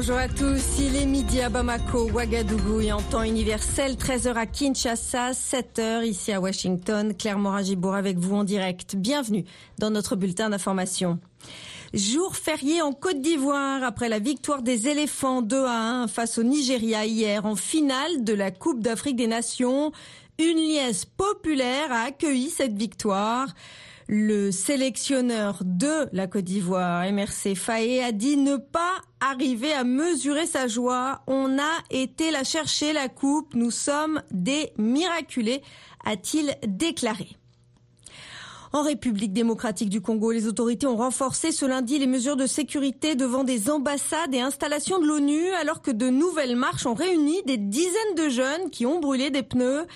bonjour à tous. Il est midi à Bamako, Ouagadougou et en temps universel, 13h à Kinshasa, 7h ici à Washington. Claire Morin-Gibourg avec vous en direct. Bienvenue dans notre bulletin d'information. Jour férié en Côte d'Ivoire après la victoire des éléphants 2 à 1 face au Nigeria hier en finale de la Coupe d'Afrique des Nations. Une liesse populaire a accueilli cette victoire. Le sélectionneur de la Côte d'Ivoire, MRC Faé, a dit ne pas arriver à mesurer sa joie. On a été la chercher, la coupe. Nous sommes des miraculés, a-t-il déclaré. En République démocratique du Congo, les autorités ont renforcé ce lundi les mesures de sécurité devant des ambassades et installations de l'ONU alors que de nouvelles marches ont réuni des dizaines de jeunes qui ont brûlé des pneus.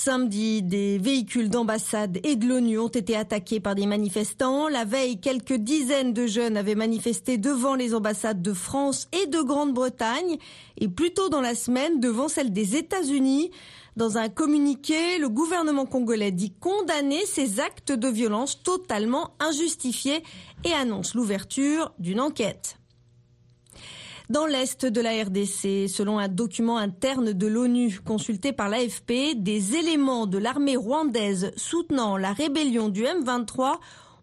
Samedi, des véhicules d'ambassade et de l'ONU ont été attaqués par des manifestants. La veille, quelques dizaines de jeunes avaient manifesté devant les ambassades de France et de Grande-Bretagne et plus tôt dans la semaine devant celle des États-Unis. Dans un communiqué, le gouvernement congolais dit condamner ces actes de violence totalement injustifiés et annonce l'ouverture d'une enquête. Dans l'est de la RDC, selon un document interne de l'ONU consulté par l'AFP, des éléments de l'armée rwandaise soutenant la rébellion du M23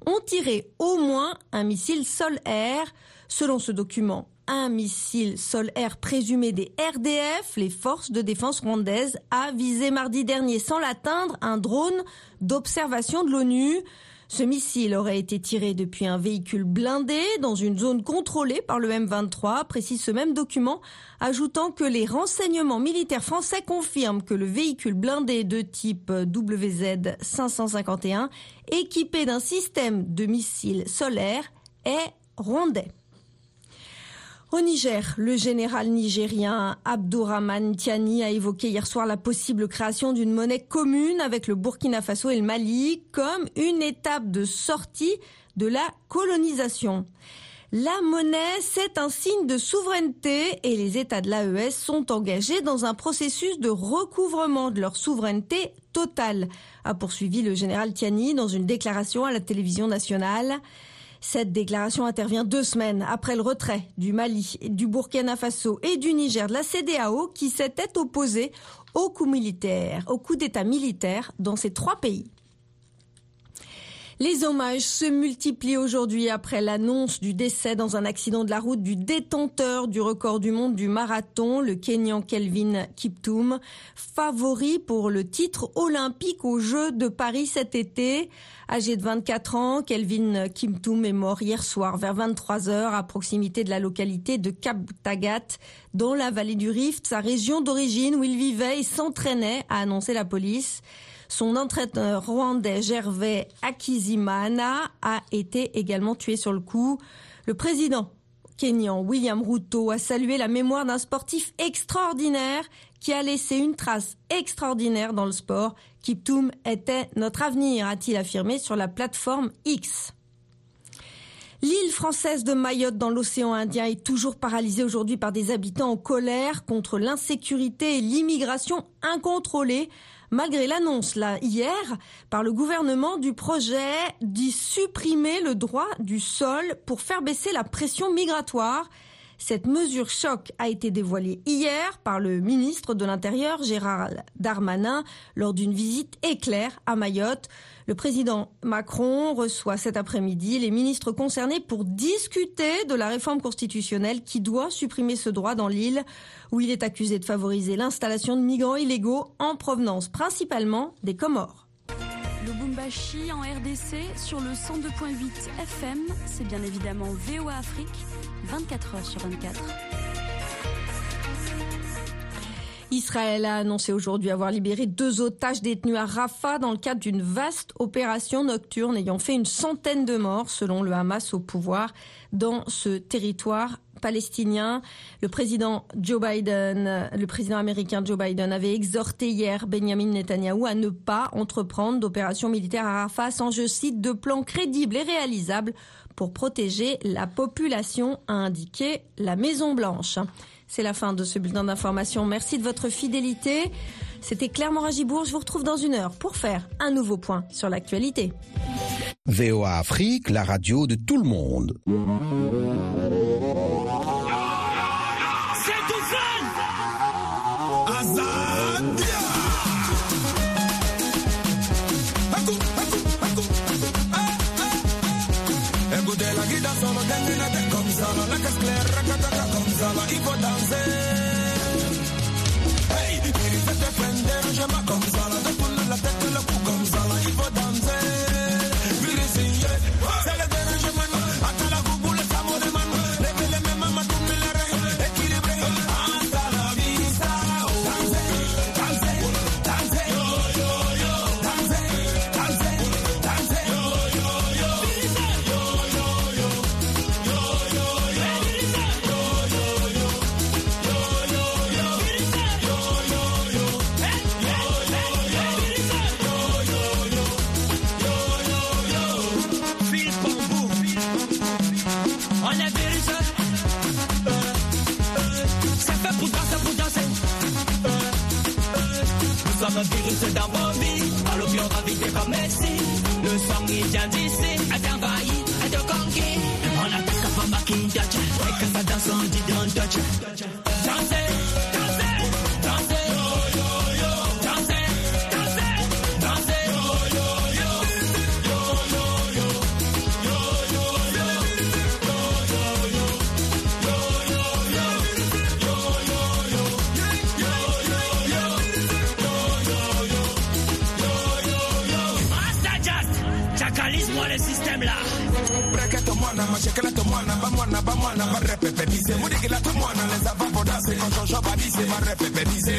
ont tiré au moins un missile sol-air. Selon ce document, un missile sol-air présumé des RDF, les forces de défense rwandaises, a visé mardi dernier sans l'atteindre un drone d'observation de l'ONU. Ce missile aurait été tiré depuis un véhicule blindé dans une zone contrôlée par le M23, précise ce même document, ajoutant que les renseignements militaires français confirment que le véhicule blindé de type WZ 551, équipé d'un système de missiles solaires, est rwandais. Au Niger, le général nigérien Abdourahman Tiani a évoqué hier soir la possible création d'une monnaie commune avec le Burkina Faso et le Mali comme une étape de sortie de la colonisation. La monnaie, c'est un signe de souveraineté et les États de l'AES sont engagés dans un processus de recouvrement de leur souveraineté totale, a poursuivi le général Tiani dans une déclaration à la télévision nationale. Cette déclaration intervient deux semaines après le retrait du Mali, du Burkina Faso et du Niger de la CDAO qui s'étaient opposés au coup militaire, au coup d'État militaire dans ces trois pays. Les hommages se multiplient aujourd'hui après l'annonce du décès dans un accident de la route du détenteur du record du monde du marathon, le Kenyan Kelvin Kiptoum, favori pour le titre olympique aux Jeux de Paris cet été. Âgé de 24 ans, Kelvin Kiptoum est mort hier soir vers 23 heures à proximité de la localité de Cap Tagat, dans la vallée du Rift, sa région d'origine où il vivait et s'entraînait, a annoncé la police. Son entraîneur rwandais Gervais Akizimana a été également tué sur le coup. Le président kenyan William Ruto a salué la mémoire d'un sportif extraordinaire qui a laissé une trace extraordinaire dans le sport. Kiptoum était notre avenir, a-t-il affirmé sur la plateforme X. L'île française de Mayotte dans l'océan Indien est toujours paralysée aujourd'hui par des habitants en colère contre l'insécurité et l'immigration incontrôlée malgré l'annonce là hier par le gouvernement du projet d'y supprimer le droit du sol pour faire baisser la pression migratoire. Cette mesure choc a été dévoilée hier par le ministre de l'Intérieur Gérard Darmanin lors d'une visite éclair à Mayotte. Le président Macron reçoit cet après-midi les ministres concernés pour discuter de la réforme constitutionnelle qui doit supprimer ce droit dans l'île où il est accusé de favoriser l'installation de migrants illégaux en provenance principalement des Comores. Le Bumbashi en RDC sur le 102.8 FM, c'est bien évidemment VOA Afrique, 24 heures sur 24. Israël a annoncé aujourd'hui avoir libéré deux otages détenus à Rafah dans le cadre d'une vaste opération nocturne ayant fait une centaine de morts selon le Hamas au pouvoir dans ce territoire palestinien. Le président Joe Biden, le président américain Joe Biden avait exhorté hier Benjamin Netanyahu à ne pas entreprendre d'opérations militaires à Rafah sans, je cite, de plans crédibles et réalisables pour protéger la population, a indiqué la Maison Blanche. C'est la fin de ce bulletin d'information. Merci de votre fidélité. C'était Claire Moragibourg. Je vous retrouve dans une heure pour faire un nouveau point sur l'actualité. VOA Afrique, la radio de tout le monde. Et goûter la guide solo, dengine comme ça, la casse claire, racataka comme ça, il faut danser. Hey, il fait te prendre, j'aime comme comme Messi. Le sang, il vient d'ici, à t'envahir. lemla breketo mwana mashekeleto mwana bamwana bamwana barepepebise mudikilato mwana lezavapodase koshosho badise barepepebise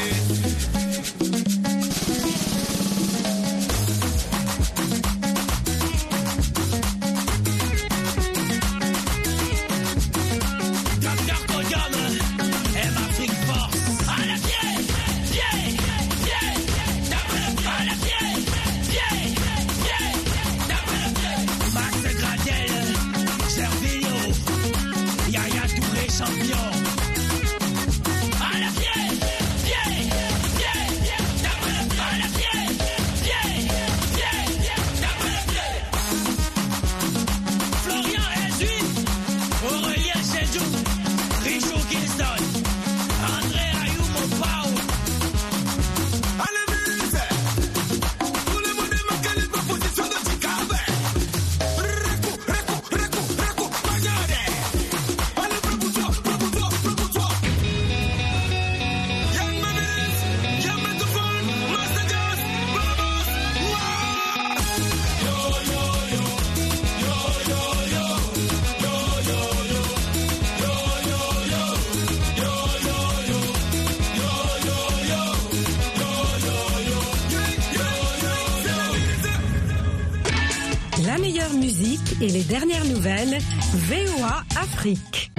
musique et les dernières nouvelles, VOA Afrique.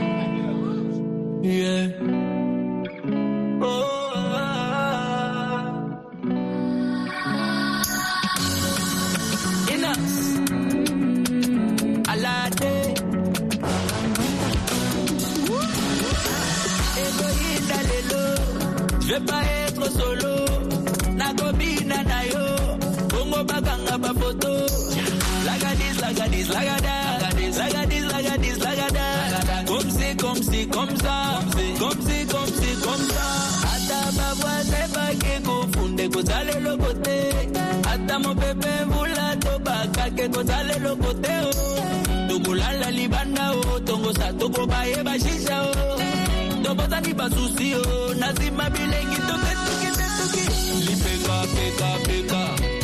Yeah. Oh, Je vais pas être solo, nagobina na yo, bongo baganga ba photo. kozala eloko te ata mopepe mvula tobakake kozala eloko te o oh. tokolala libanda o tongosa tokobaye bashisha o oh. tobotani basusi o na nsima bilengi toketokitetuki lipekapekapeka